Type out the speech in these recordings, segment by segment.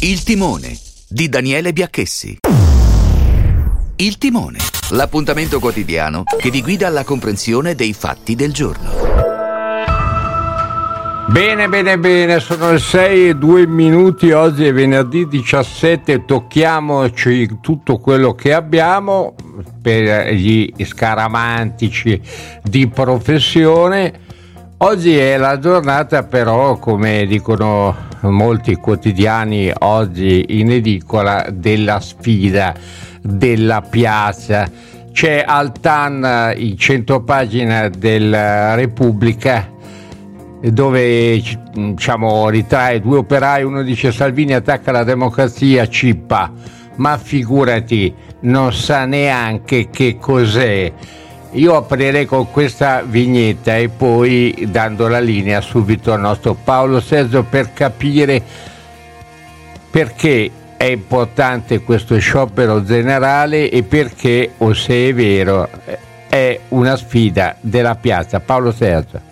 Il timone di Daniele Biacchessi. Il timone, l'appuntamento quotidiano che vi guida alla comprensione dei fatti del giorno. Bene, bene, bene, sono le 6 e 2 minuti, oggi è venerdì 17, tocchiamoci tutto quello che abbiamo per gli scaramantici di professione. Oggi è la giornata però, come dicono molti quotidiani oggi in edicola, della sfida, della piazza. C'è al TAN in 100 pagine della Repubblica dove diciamo, ritrae due operai, uno dice Salvini attacca la democrazia, cippa, ma figurati, non sa neanche che cos'è. Io aprirei con questa vignetta e poi dando la linea subito al nostro Paolo Sergio per capire perché è importante questo sciopero generale e perché, o se è vero, è una sfida della piazza. Paolo Sergio.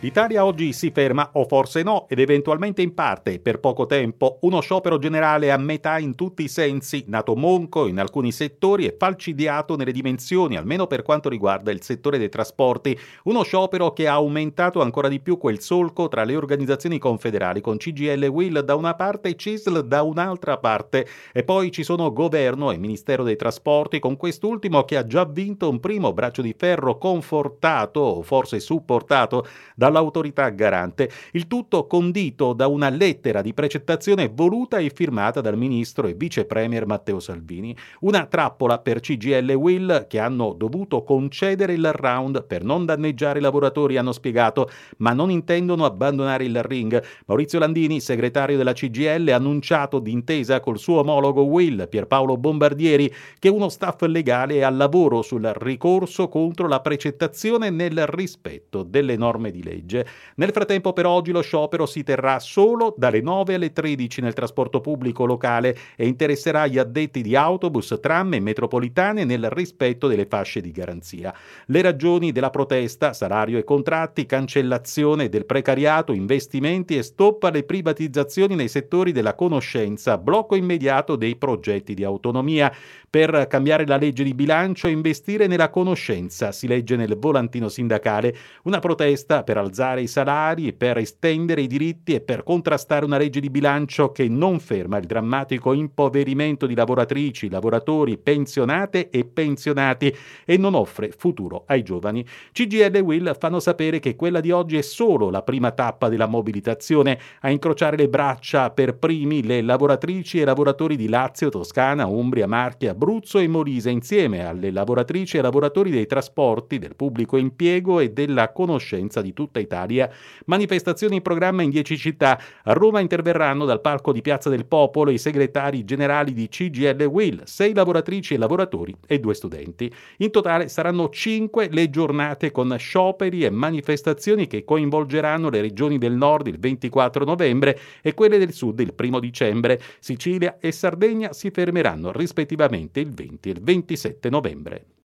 L'Italia oggi si ferma, o forse no, ed eventualmente in parte, per poco tempo, uno sciopero generale a metà in tutti i sensi, nato monco in alcuni settori e falcidiato nelle dimensioni, almeno per quanto riguarda il settore dei trasporti. Uno sciopero che ha aumentato ancora di più quel solco tra le organizzazioni confederali, con CGL e Will da una parte e CISL da un'altra parte. E poi ci sono governo e Ministero dei Trasporti, con quest'ultimo che ha già vinto un primo braccio di ferro confortato, o forse supportato, da dall'autorità garante, il tutto condito da una lettera di precettazione voluta e firmata dal ministro e vice premier Matteo Salvini, una trappola per CGL e Will che hanno dovuto concedere il round per non danneggiare i lavoratori, hanno spiegato, ma non intendono abbandonare il ring. Maurizio Landini, segretario della CGL, ha annunciato d'intesa col suo omologo Will, Pierpaolo Bombardieri, che uno staff legale è al lavoro sul ricorso contro la precettazione nel rispetto delle norme di legge legge. Nel frattempo per oggi lo sciopero si terrà solo dalle 9 alle 13 nel trasporto pubblico locale e interesserà gli addetti di autobus, tram e metropolitane nel rispetto delle fasce di garanzia. Le ragioni della protesta, salario e contratti, cancellazione del precariato, investimenti e stop alle privatizzazioni nei settori della conoscenza, blocco immediato dei progetti di autonomia per cambiare la legge di bilancio e investire nella conoscenza, si legge nel volantino sindacale, una protesta per alzare i salari, per estendere i diritti e per contrastare una legge di bilancio che non ferma il drammatico impoverimento di lavoratrici, lavoratori, pensionate e pensionati e non offre futuro ai giovani. CGL e Will fanno sapere che quella di oggi è solo la prima tappa della mobilitazione, a incrociare le braccia per primi le lavoratrici e lavoratori di Lazio, Toscana, Umbria, Marche, Abruzzo e Molise insieme alle lavoratrici e lavoratori dei trasporti, del pubblico impiego e della conoscenza di tutta Italia. Manifestazioni in programma in dieci città. A Roma interverranno dal palco di Piazza del Popolo i segretari generali di CGL Will, sei lavoratrici e lavoratori e due studenti. In totale saranno cinque le giornate con scioperi e manifestazioni che coinvolgeranno le regioni del nord il 24 novembre e quelle del sud il 1 dicembre. Sicilia e Sardegna si fermeranno rispettivamente il 20 e il 27 novembre.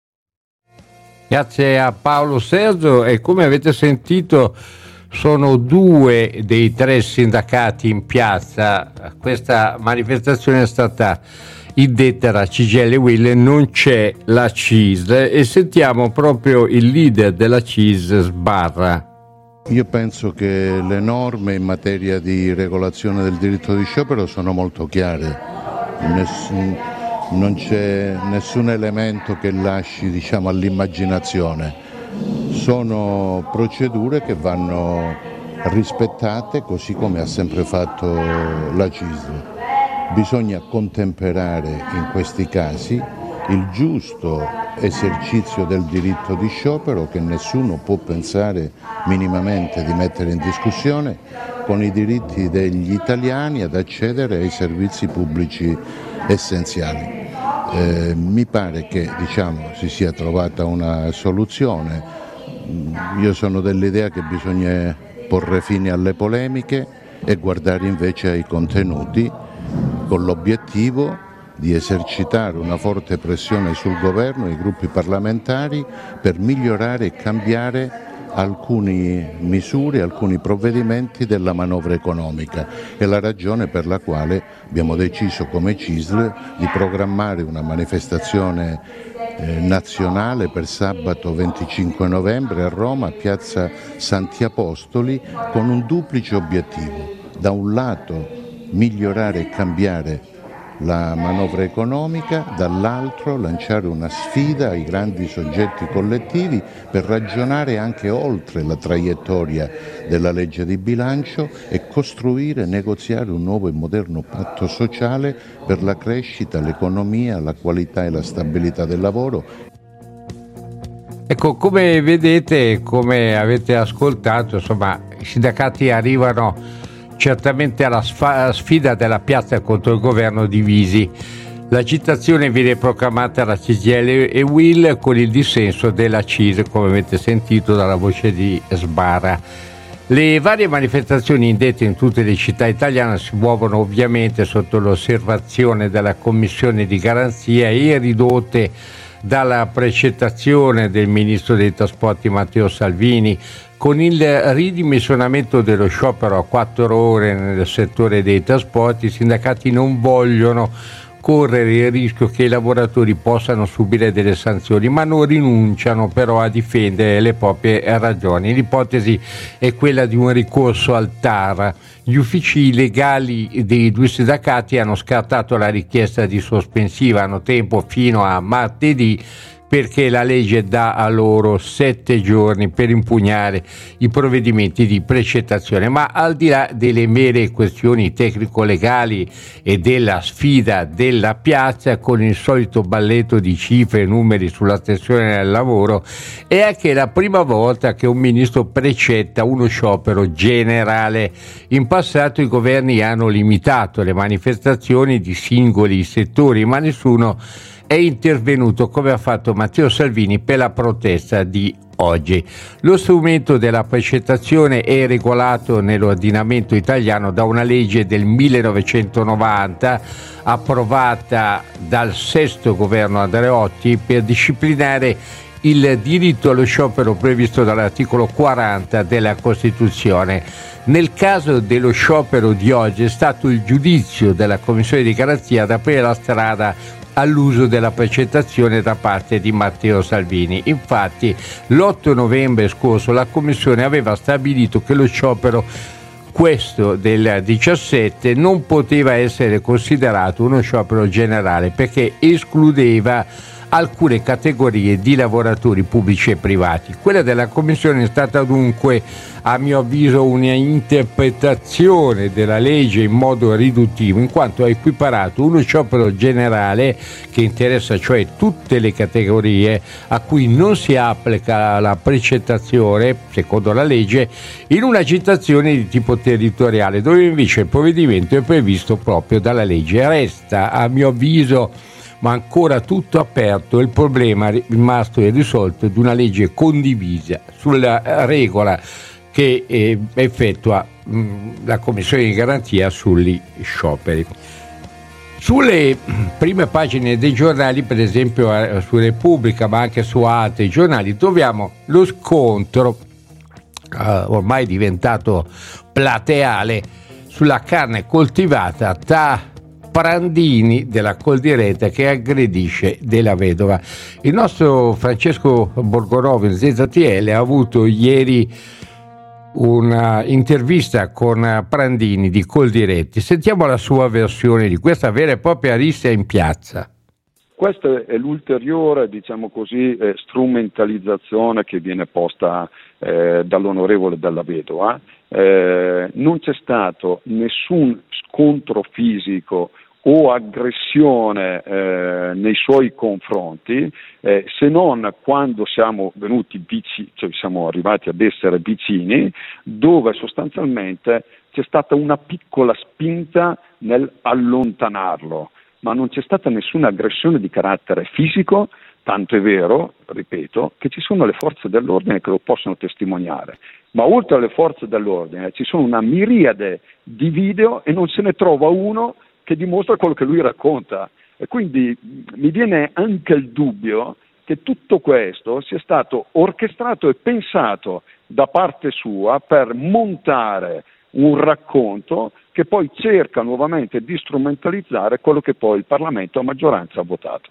Grazie a Paolo Sergio e come avete sentito sono due dei tre sindacati in piazza. Questa manifestazione è stata indetta da CGL Will, non c'è la CIS e sentiamo proprio il leader della CIS Sbarra. Io penso che le norme in materia di regolazione del diritto di sciopero sono molto chiare. Nessun, non c'è nessun elemento che lasci diciamo, all'immaginazione. Sono procedure che vanno rispettate così come ha sempre fatto la CISL. Bisogna contemperare in questi casi il giusto esercizio del diritto di sciopero che nessuno può pensare minimamente di mettere in discussione con i diritti degli italiani ad accedere ai servizi pubblici essenziali. Eh, mi pare che diciamo, si sia trovata una soluzione. Io sono dell'idea che bisogna porre fine alle polemiche e guardare invece ai contenuti con l'obiettivo di esercitare una forte pressione sul governo e i gruppi parlamentari per migliorare e cambiare alcune misure, alcuni provvedimenti della manovra economica. È la ragione per la quale abbiamo deciso come CISL di programmare una manifestazione eh, nazionale per sabato 25 novembre a Roma, a piazza Santi Apostoli, con un duplice obiettivo. Da un lato migliorare e cambiare la manovra economica, dall'altro lanciare una sfida ai grandi soggetti collettivi per ragionare anche oltre la traiettoria della legge di bilancio e costruire e negoziare un nuovo e moderno patto sociale per la crescita, l'economia, la qualità e la stabilità del lavoro. Ecco, come vedete, come avete ascoltato, insomma, i sindacati arrivano certamente alla sfida della piazza contro il governo divisi. La citazione viene proclamata da CGL e Will con il dissenso della CIS, come avete sentito dalla voce di Sbarra. Le varie manifestazioni indette in tutte le città italiane si muovono ovviamente sotto l'osservazione della Commissione di garanzia e ridotte dalla precettazione del Ministro dei Trasporti Matteo Salvini con il ridimensionamento dello sciopero a quattro ore nel settore dei trasporti, i sindacati non vogliono correre il rischio che i lavoratori possano subire delle sanzioni, ma non rinunciano però a difendere le proprie ragioni. L'ipotesi è quella di un ricorso al TAR. Gli uffici legali dei due sindacati hanno scartato la richiesta di sospensiva, hanno tempo fino a martedì perché la legge dà a loro sette giorni per impugnare i provvedimenti di precettazione. Ma al di là delle mere questioni tecnico-legali e della sfida della piazza con il solito balletto di cifre e numeri sulla tensione del lavoro, è anche la prima volta che un ministro precetta uno sciopero generale. In passato i governi hanno limitato le manifestazioni di singoli settori, ma nessuno è intervenuto come ha fatto Matteo Salvini per la protesta di oggi. Lo strumento della precettazione è regolato nell'ordinamento italiano da una legge del 1990 approvata dal sesto governo Andreotti per disciplinare il diritto allo sciopero previsto dall'articolo 40 della Costituzione. Nel caso dello sciopero di oggi è stato il giudizio della Commissione di garanzia ad aprire la strada all'uso della precettazione da parte di Matteo Salvini. Infatti l'8 novembre scorso la Commissione aveva stabilito che lo sciopero questo del 17 non poteva essere considerato uno sciopero generale perché escludeva alcune categorie di lavoratori pubblici e privati. Quella della Commissione è stata dunque, a mio avviso, una interpretazione della legge in modo riduttivo, in quanto ha equiparato uno sciopero generale che interessa cioè tutte le categorie a cui non si applica la precettazione, secondo la legge, in una citazione di tipo territoriale, dove invece il provvedimento è previsto proprio dalla legge. Resta, a mio avviso, ma ancora tutto aperto il problema rimasto irrisolto di una legge condivisa sulla regola che eh, effettua mh, la Commissione di garanzia sugli scioperi. Sulle prime pagine dei giornali, per esempio eh, su Repubblica, ma anche su altri giornali, troviamo lo scontro, eh, ormai diventato plateale, sulla carne coltivata tra Prandini della Coldirete che aggredisce della vedova. Il nostro Francesco Borgorovo in ZTL ha avuto ieri un'intervista con Prandini di Coldiretti. Sentiamo la sua versione di questa vera e propria rissa in piazza. Questa è l'ulteriore, diciamo così, eh, strumentalizzazione che viene posta eh, dall'onorevole della vedova. Eh, non c'è stato nessun scontro fisico o aggressione eh, nei suoi confronti, eh, se non quando siamo vicini, cioè siamo arrivati ad essere vicini, dove sostanzialmente c'è stata una piccola spinta nel allontanarlo, ma non c'è stata nessuna aggressione di carattere fisico, tanto è vero, ripeto, che ci sono le forze dell'ordine che lo possono testimoniare. Ma oltre alle forze dell'ordine ci sono una miriade di video e non se ne trova uno che dimostra quello che lui racconta. E quindi mi viene anche il dubbio che tutto questo sia stato orchestrato e pensato da parte sua per montare un racconto che poi cerca nuovamente di strumentalizzare quello che poi il Parlamento a maggioranza ha votato.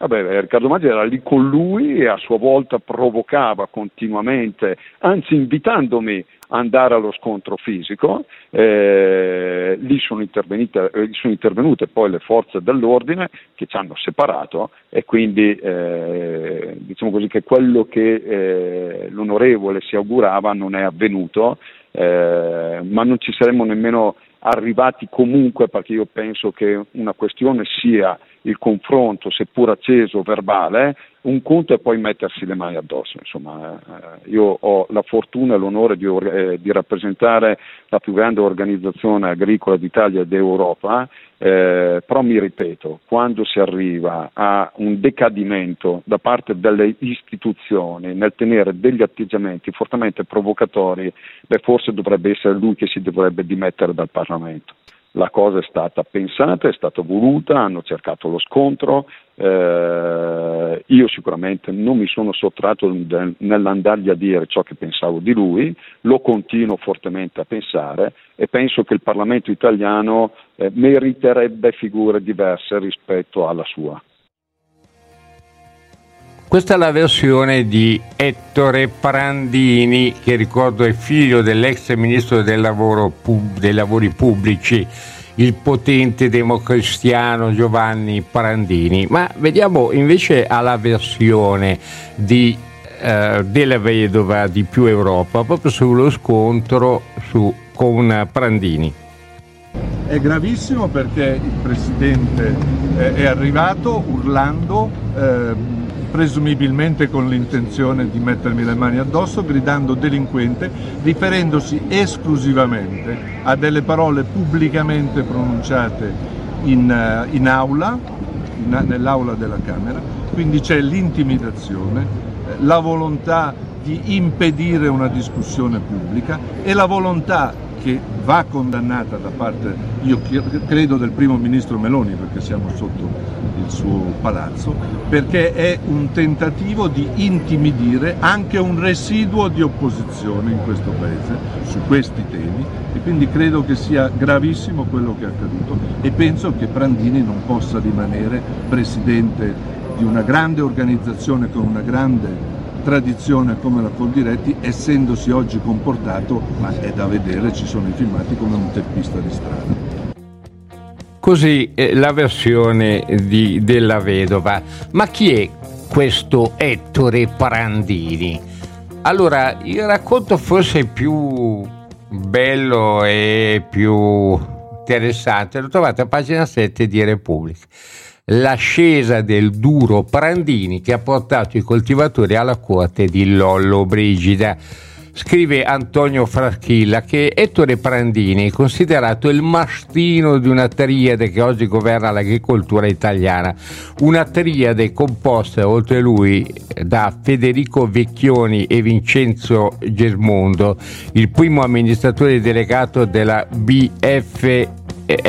Vabbè, Riccardo Maggi era lì con lui e a sua volta provocava continuamente, anzi invitandomi ad andare allo scontro fisico. Eh, lì sono, eh, sono, intervenute poi le forze dell'ordine che ci hanno separato e quindi eh, diciamo così che quello che eh, l'onorevole si augurava non è avvenuto, eh, ma non ci saremmo nemmeno arrivati comunque perché io penso che una questione sia il confronto, seppur acceso, verbale, un conto è poi mettersi le mani addosso. Insomma, eh, io ho la fortuna e l'onore di, eh, di, rappresentare la più grande organizzazione agricola d'Italia e d'Europa, eh, però mi ripeto, quando si arriva a un decadimento da parte delle istituzioni nel tenere degli atteggiamenti fortemente provocatori, beh, forse dovrebbe essere lui che si dovrebbe dimettere dal Parlamento la cosa è stata pensata, è stata voluta, hanno cercato lo scontro, eh, io sicuramente non mi sono sottratto nell'andargli a dire ciò che pensavo di lui, lo continuo fortemente a pensare e penso che il Parlamento italiano eh, meriterebbe figure diverse rispetto alla sua. Questa è la versione di Ettore Prandini, che ricordo è figlio dell'ex ministro del lavoro, dei lavori pubblici, il potente democristiano Giovanni Prandini. Ma vediamo invece alla versione di, eh, della vedova di più Europa, proprio sullo scontro su, con Prandini. È gravissimo perché il presidente eh, è arrivato urlando. Eh, presumibilmente con l'intenzione di mettermi le mani addosso, gridando delinquente, riferendosi esclusivamente a delle parole pubblicamente pronunciate in, eh, in aula, nell'aula della Camera, quindi c'è l'intimidazione, eh, la volontà di impedire una discussione pubblica e la volontà che va condannata da parte, io credo, del primo ministro Meloni, perché siamo sotto il suo palazzo, perché è un tentativo di intimidire anche un residuo di opposizione in questo Paese su questi temi e quindi credo che sia gravissimo quello che è accaduto e penso che Prandini non possa rimanere presidente di una grande organizzazione con una grande tradizione come la Coldiretti, essendosi oggi comportato, ma è da vedere, ci sono i filmati, come un teppista di strada. Così eh, la versione di, della vedova. Ma chi è questo Ettore Parandini? Allora, il racconto forse più bello e più interessante lo trovate a pagina 7 di Repubblica l'ascesa del duro Prandini che ha portato i coltivatori alla corte di Lollo Brigida. Scrive Antonio Fraschilla che Ettore Prandini è considerato il mastino di una triade che oggi governa l'agricoltura italiana, una triade composta oltre lui da Federico Vecchioni e Vincenzo Gesmondo, il primo amministratore delegato della BF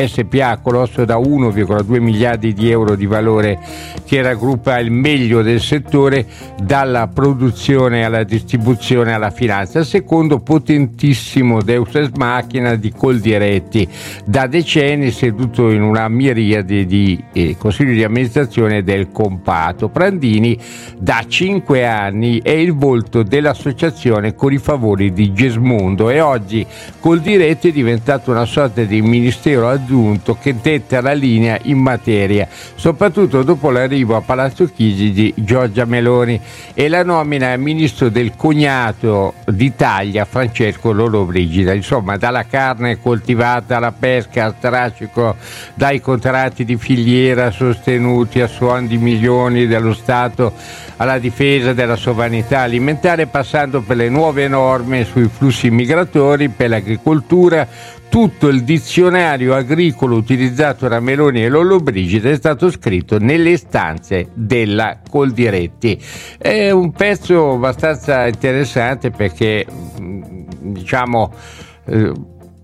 SPA colosso da 1,2 miliardi di euro di valore che raggruppa il meglio del settore dalla produzione alla distribuzione alla finanza. Secondo potentissimo Deus Ex Machina di Coldiretti, da decenni seduto in una miriade di eh, consigli di amministrazione del Compato. Prandini da cinque anni è il volto dell'associazione con i favori di Gesmondo e oggi Coldiretti è diventato una sorta di ministero aggiunto che detta la linea in materia, soprattutto dopo l'arrivo a Palazzo Chigi di Giorgia Meloni e la nomina a ministro del cognato d'Italia Francesco Lollobrigida. Insomma, dalla carne coltivata alla pesca al tracico, dai contratti di filiera sostenuti a suon di milioni dello Stato alla difesa della sovranità alimentare, passando per le nuove norme sui flussi migratori, per l'agricoltura, tutto il dizionario agricolo utilizzato da Meloni e Lollobrigida è stato scritto nelle stanze della Coldiretti. È un pezzo abbastanza interessante perché mm, diciamo eh,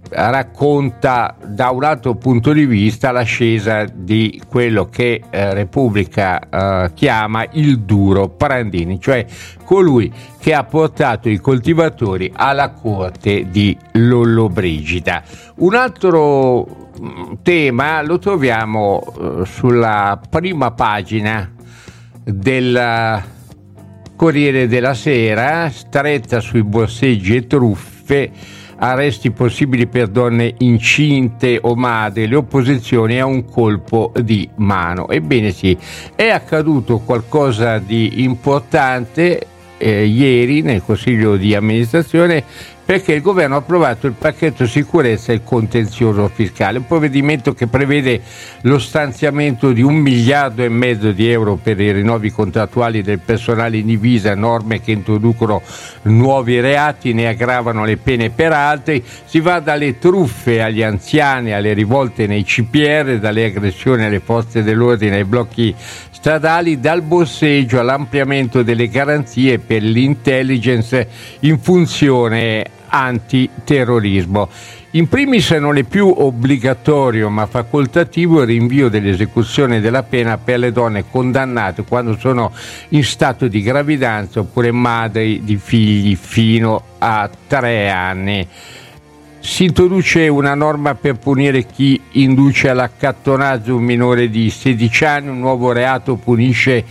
racconta da un altro punto di vista l'ascesa di quello che eh, Repubblica eh, chiama il duro Parandini, cioè colui che ha portato i coltivatori alla corte di Lollobrigida. Un altro mm, tema lo troviamo eh, sulla prima pagina del Corriere della Sera, stretta sui borseggi e truffe arresti possibili per donne incinte o madri, le opposizioni a un colpo di mano. Ebbene sì, è accaduto qualcosa di importante eh, ieri nel Consiglio di amministrazione perché il governo ha approvato il pacchetto sicurezza e contenzioso fiscale, un provvedimento che prevede lo stanziamento di un miliardo e mezzo di euro per i rinnovi contrattuali del personale in divisa, norme che introducono nuovi reati, ne aggravano le pene per altri, si va dalle truffe agli anziani, alle rivolte nei CPR, dalle aggressioni alle forze dell'ordine ai blocchi stradali, dal bosseggio all'ampliamento delle garanzie per l'intelligence in funzione antiterrorismo. In primis non è più obbligatorio ma facoltativo il rinvio dell'esecuzione della pena per le donne condannate quando sono in stato di gravidanza oppure madri di figli fino a tre anni. Si introduce una norma per punire chi induce all'accattonaggio un minore di 16 anni, un nuovo reato punisce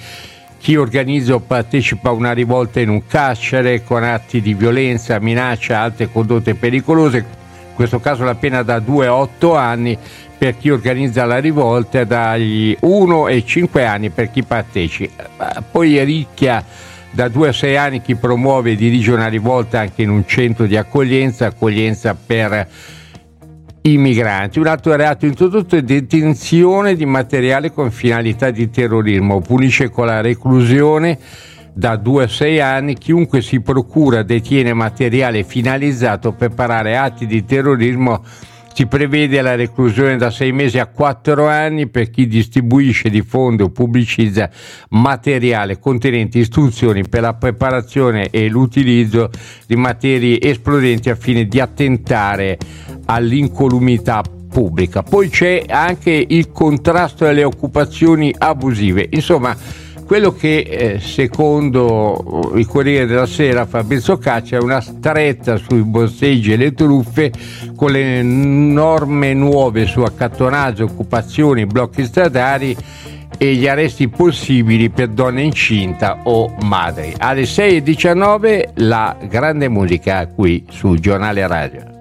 chi organizza o partecipa a una rivolta in un carcere con atti di violenza, minaccia, altre condotte pericolose, in questo caso la pena da 2 a 8 anni per chi organizza la rivolta, dagli 1 e 5 anni per chi partecipa. Poi ricchia da 2 a 6 anni chi promuove e dirige una rivolta anche in un centro di accoglienza, accoglienza per i migranti. Un altro reato introdotto è detenzione di materiale con finalità di terrorismo, punisce con la reclusione da 2 a 6 anni chiunque si procura detiene materiale finalizzato a preparare atti di terrorismo si prevede la reclusione da 6 mesi a 4 anni per chi distribuisce, diffonde o pubblicizza materiale contenente istruzioni per la preparazione e l'utilizzo di materie esplodenti al fine di attentare all'incolumità pubblica. Poi c'è anche il contrasto alle occupazioni abusive. Insomma, quello che eh, secondo il Corriere della Sera Fabrizio Caccia è una stretta sui borseggi e le truffe con le norme nuove su accattonaggio, occupazioni, blocchi stradali e gli arresti possibili per donne incinta o madri. Alle 6.19 la grande musica qui su Giornale Radio.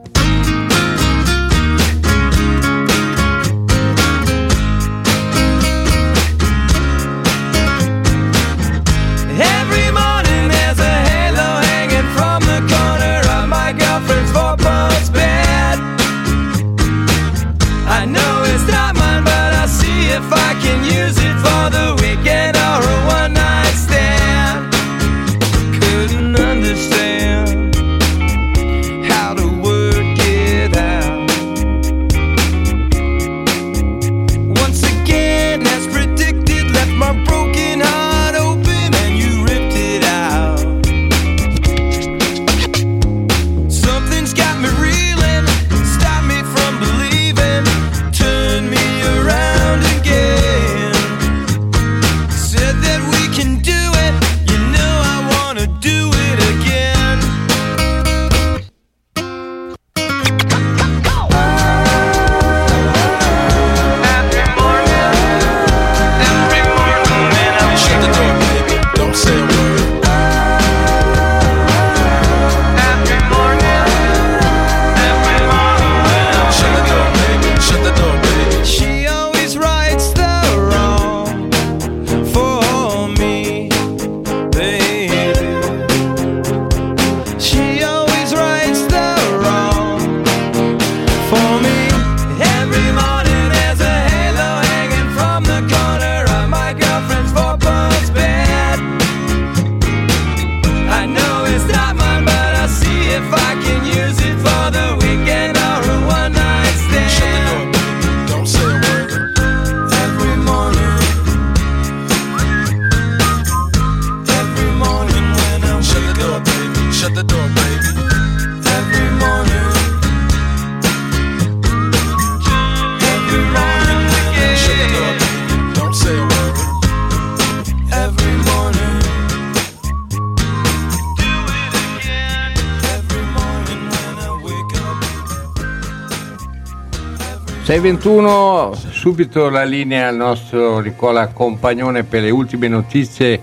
621, subito la linea al nostro Nicola Compagnone per le ultime notizie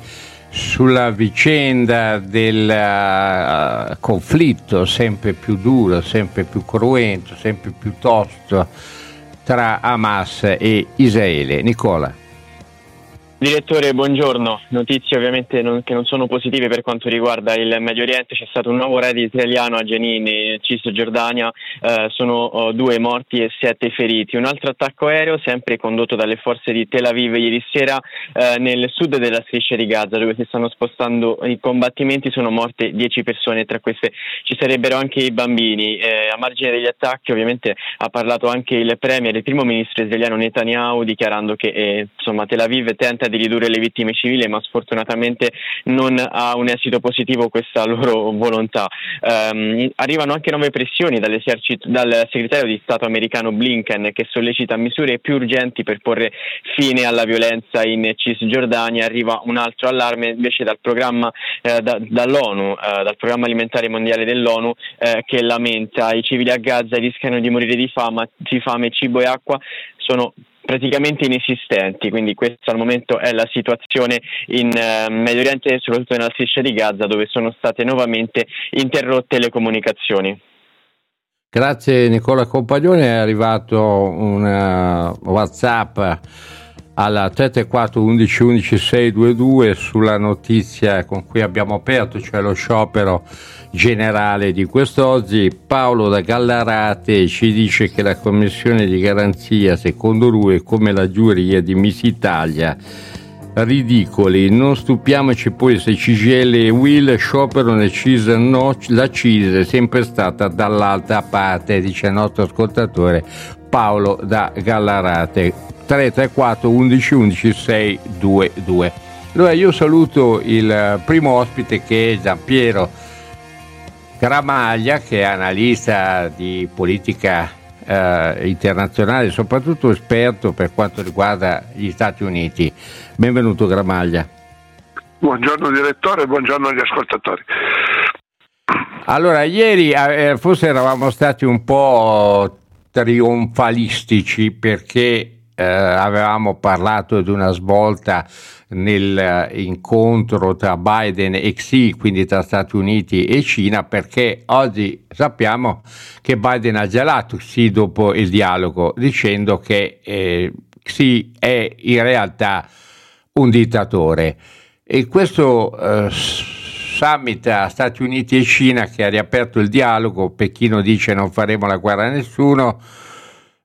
sulla vicenda del uh, conflitto sempre più duro, sempre più cruento, sempre più tosto tra Hamas e Israele. Nicola. Direttore, buongiorno. Notizie ovviamente non, che non sono positive per quanto riguarda il Medio Oriente. C'è stato un nuovo raid israeliano a Jenin, in Cisgiordania. Eh, sono oh, due morti e sette feriti. Un altro attacco aereo, sempre condotto dalle forze di Tel Aviv ieri sera, eh, nel sud della striscia di Gaza, dove si stanno spostando i combattimenti. Sono morte dieci persone, tra queste ci sarebbero anche i bambini. Eh, a margine degli attacchi, ovviamente, ha parlato anche il premier, il primo ministro israeliano Netanyahu, dichiarando che eh, insomma, Tel Aviv tenta di ridurre le vittime civili, ma sfortunatamente non ha un esito positivo questa loro volontà. Um, arrivano anche nuove pressioni dal segretario di Stato americano Blinken che sollecita misure più urgenti per porre fine alla violenza in Cisgiordania. Arriva un altro allarme invece dal programma eh, da, dall'ONU, eh, dal programma alimentare mondiale dell'ONU eh, che lamenta i civili a Gaza rischiano di morire di fame, di fame, cibo e acqua sono praticamente inesistenti, quindi questa al momento è la situazione in uh, Medio Oriente, soprattutto nella striscia di Gaza, dove sono state nuovamente interrotte le comunicazioni. Grazie Nicola Compagnone, è arrivato un uh, WhatsApp alla 34 11 11 622 sulla notizia con cui abbiamo aperto, cioè lo sciopero generale di quest'oggi. Paolo da Gallarate ci dice che la commissione di garanzia, secondo lui, è come la giuria di Miss Italia. Ridicoli, non stupiamoci poi se CGL e Will scioperano e CIS no, la CIS è sempre stata dall'altra parte, dice il nostro ascoltatore Paolo da Gallarate. 334 11 11 622. Allora io saluto il primo ospite che è Giampiero Gramaglia che è analista di politica eh, internazionale, soprattutto esperto per quanto riguarda gli Stati Uniti. Benvenuto Gramaglia. Buongiorno direttore, buongiorno agli ascoltatori. Allora, ieri eh, forse eravamo stati un po' trionfalistici perché eh, avevamo parlato di una svolta nell'incontro tra Biden e Xi, quindi tra Stati Uniti e Cina, perché oggi sappiamo che Biden ha gelato Xi dopo il dialogo, dicendo che eh, Xi è in realtà un dittatore. E questo eh, summit a Stati Uniti e Cina che ha riaperto il dialogo, Pechino dice non faremo la guerra a nessuno,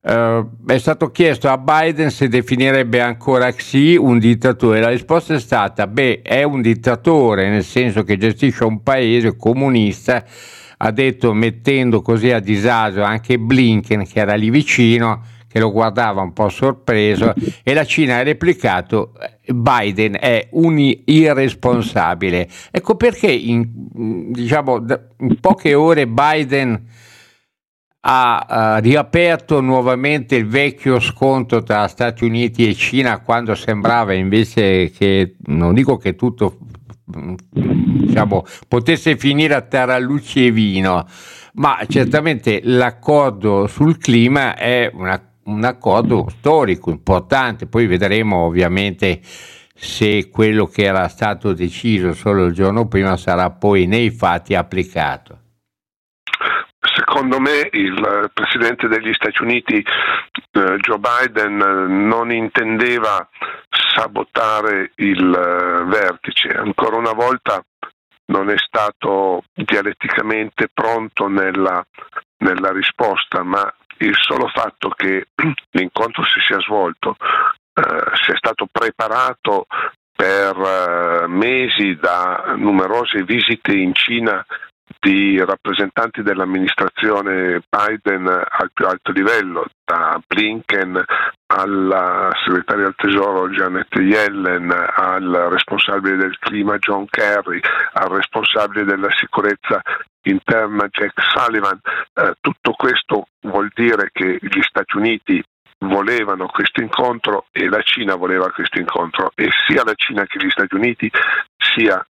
Uh, è stato chiesto a Biden se definirebbe ancora Xi un dittatore. La risposta è stata: beh, è un dittatore, nel senso che gestisce un paese comunista. Ha detto, mettendo così a disagio anche Blinken, che era lì vicino, che lo guardava un po' sorpreso, e la Cina ha replicato: Biden è un irresponsabile. Ecco perché in, diciamo, in poche ore Biden ha uh, riaperto nuovamente il vecchio scontro tra Stati Uniti e Cina quando sembrava invece che, non dico che tutto diciamo, potesse finire a terra luce e vino, ma certamente l'accordo sul clima è una, un accordo storico importante, poi vedremo ovviamente se quello che era stato deciso solo il giorno prima sarà poi nei fatti applicato secondo me il Presidente degli Stati Uniti eh, Joe Biden non intendeva sabotare il eh, vertice, ancora una volta non è stato dialetticamente pronto nella, nella risposta, ma il solo fatto che l'incontro si sia svolto, eh, sia stato preparato per eh, mesi da numerose visite in Cina di rappresentanti dell'amministrazione Biden al più alto livello, da Blinken alla segretaria del tesoro Janet Yellen, al responsabile del clima John Kerry, al responsabile della sicurezza interna Jack Sullivan. Eh, tutto questo vuol dire che gli Stati Uniti volevano questo incontro e la Cina voleva questo incontro e sia la Cina che gli Stati Uniti sia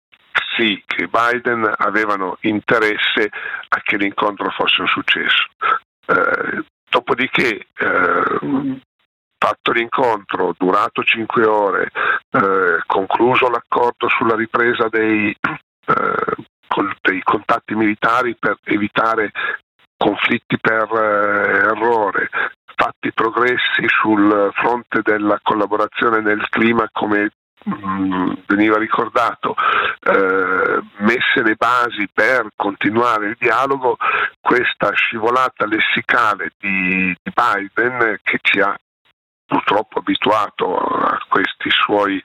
sì che Biden avevano interesse a che l'incontro fosse un successo. Eh, dopodiché eh, fatto l'incontro, durato cinque ore, eh, concluso l'accordo sulla ripresa dei, eh, dei, contatti militari per evitare conflitti per eh, errore, fatti progressi sul fronte della collaborazione nel clima come mm, veniva ricordato, eh, messe le basi per continuare il dialogo, questa scivolata lessicale di, di Biden che ci ha purtroppo abituato a suoi,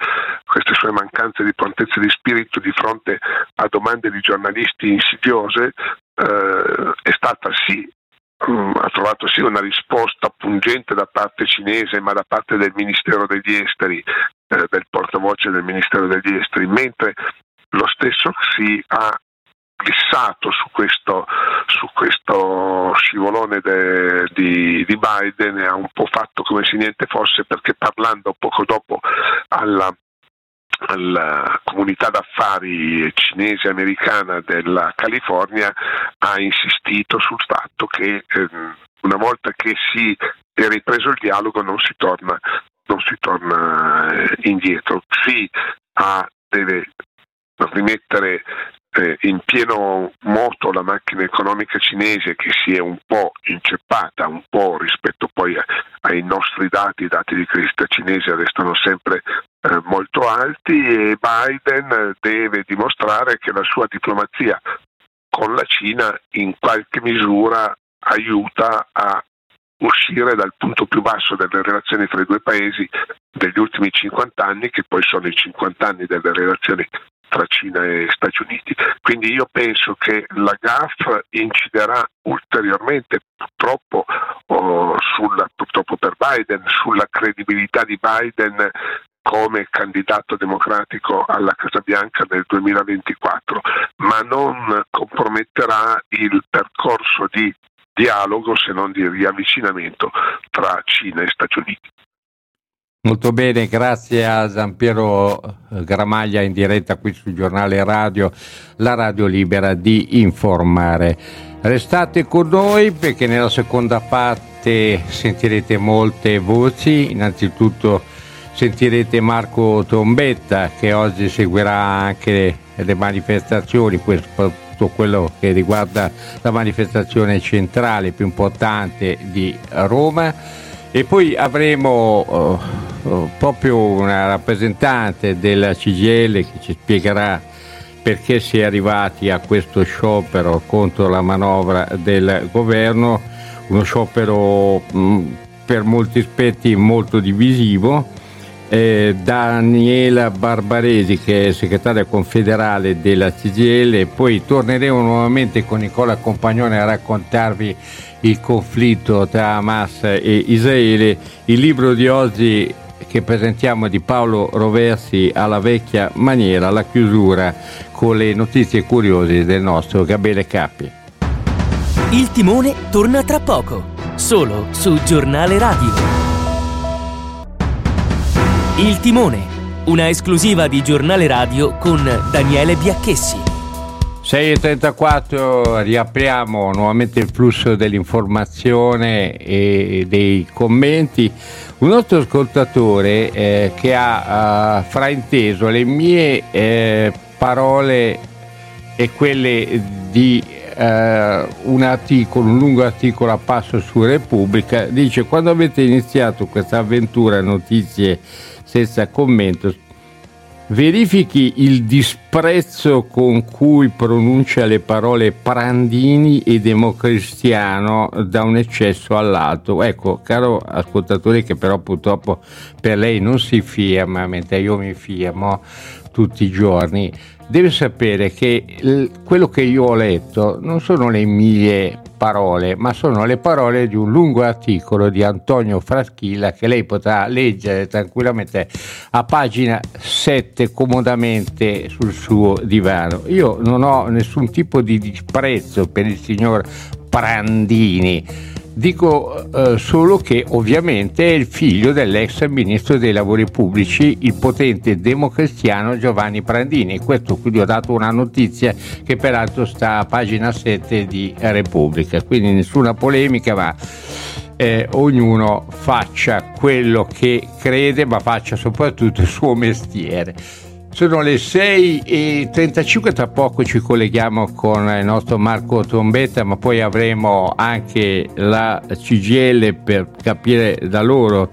queste sue mancanze di prontezza di spirito di fronte a domande di giornalisti insidiose, eh, è stata sì mm, ha trovato sì una risposta pungente da parte cinese, ma da parte del Ministero degli Esteri, eh, del portavoce del Ministero degli Esteri, mentre lo stesso si ha glissato su questo, su questo scivolone de, di, di, Biden e ha un po' fatto come se niente fosse perché parlando poco dopo alla, alla comunità d'affari cinese americana della California ha insistito sul fatto che eh, una volta che si è ripreso il dialogo non si torna, non si torna eh, indietro, si ha, deve rimettere eh, in pieno moto la macchina economica cinese che si è un po' inceppata, un po' rispetto poi a, ai nostri dati, i dati di crescita cinese restano sempre eh, molto alti e Biden deve dimostrare che la sua diplomazia con la Cina in qualche misura aiuta a uscire dal punto più basso delle relazioni fra i due paesi degli ultimi 50 anni, che poi sono i 50 anni delle relazioni tra Cina e Stati Uniti. Quindi io penso che la GAF inciderà ulteriormente purtroppo, oh, sulla, purtroppo per Biden sulla credibilità di Biden come candidato democratico alla Casa Bianca nel 2024, ma non comprometterà il percorso di dialogo se non di riavvicinamento tra Cina e Stati Uniti. Molto bene, grazie a Giampiero eh, Gramaglia in diretta qui sul giornale radio, la radio libera di informare. Restate con noi perché nella seconda parte sentirete molte voci, innanzitutto sentirete Marco Tombetta che oggi seguirà anche le manifestazioni, soprattutto quello che riguarda la manifestazione centrale più importante di Roma e poi avremo uh, uh, proprio una rappresentante della CGL che ci spiegherà perché si è arrivati a questo sciopero contro la manovra del governo, uno sciopero mh, mm, per molti aspetti molto divisivo. Eh, Daniela Barbaresi che è segretaria confederale della CGL, poi torneremo nuovamente con Nicola Compagnone a raccontarvi il conflitto tra Hamas e Israele. Il libro di oggi che presentiamo di Paolo Roversi alla vecchia maniera, la chiusura con le notizie curiose del nostro Gabriele Cappi. Il timone torna tra poco, solo su Giornale Radio. Il timone, una esclusiva di Giornale Radio con Daniele Biacchessi. 6.34 riapriamo nuovamente il flusso dell'informazione e dei commenti. Un nostro ascoltatore eh, che ha uh, frainteso le mie eh, parole e quelle di uh, un articolo, un lungo articolo a passo su Repubblica, dice quando avete iniziato questa avventura notizie senza commento verifichi il disprezzo con cui pronuncia le parole Prandini e democristiano da un eccesso all'altro. Ecco, caro ascoltatore che però purtroppo per lei non si firma, mentre io mi firmo tutti i giorni, deve sapere che quello che io ho letto non sono le mie parole, ma sono le parole di un lungo articolo di Antonio Fraschilla che lei potrà leggere tranquillamente a pagina 7 comodamente sul suo divano. Io non ho nessun tipo di disprezzo per il signor Prandini Dico eh, solo che ovviamente è il figlio dell'ex ministro dei lavori pubblici, il potente democristiano Giovanni Prandini. Questo quindi ho dato una notizia che peraltro sta a pagina 7 di Repubblica, quindi nessuna polemica, ma eh, ognuno faccia quello che crede, ma faccia soprattutto il suo mestiere. Sono le 6.35, tra poco ci colleghiamo con il nostro Marco Trombetta, ma poi avremo anche la CGL per capire da loro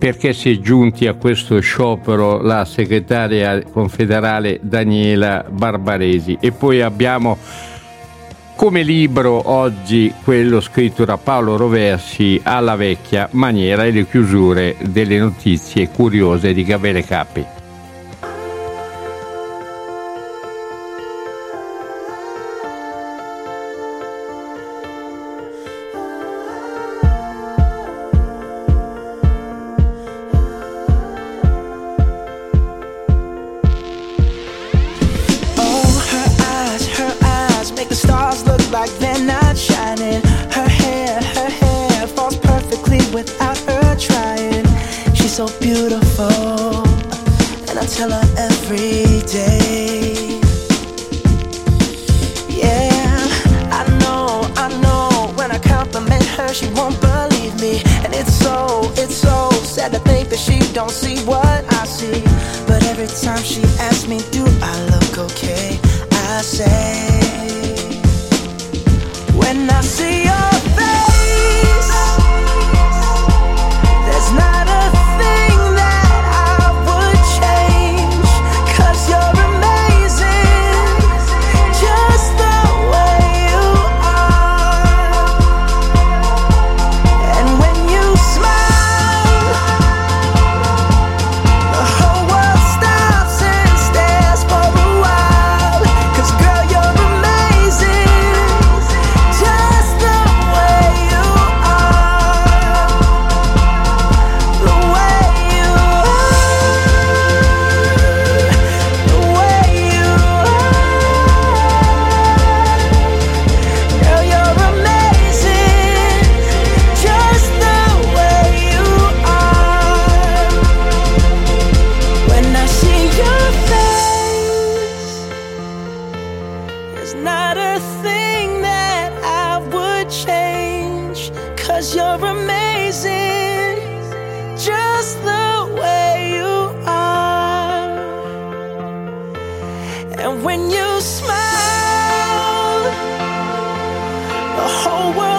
perché si è giunti a questo sciopero la segretaria confederale Daniela Barbaresi. E poi abbiamo come libro oggi quello scritto da Paolo Roversi alla vecchia maniera e le chiusure delle notizie curiose di Gabriele so beautiful, and I tell her every day. Yeah, I know, I know. When I compliment her, she won't believe me, and it's so, it's so sad to think that she don't see what I see. But every time she asks me, the whole world.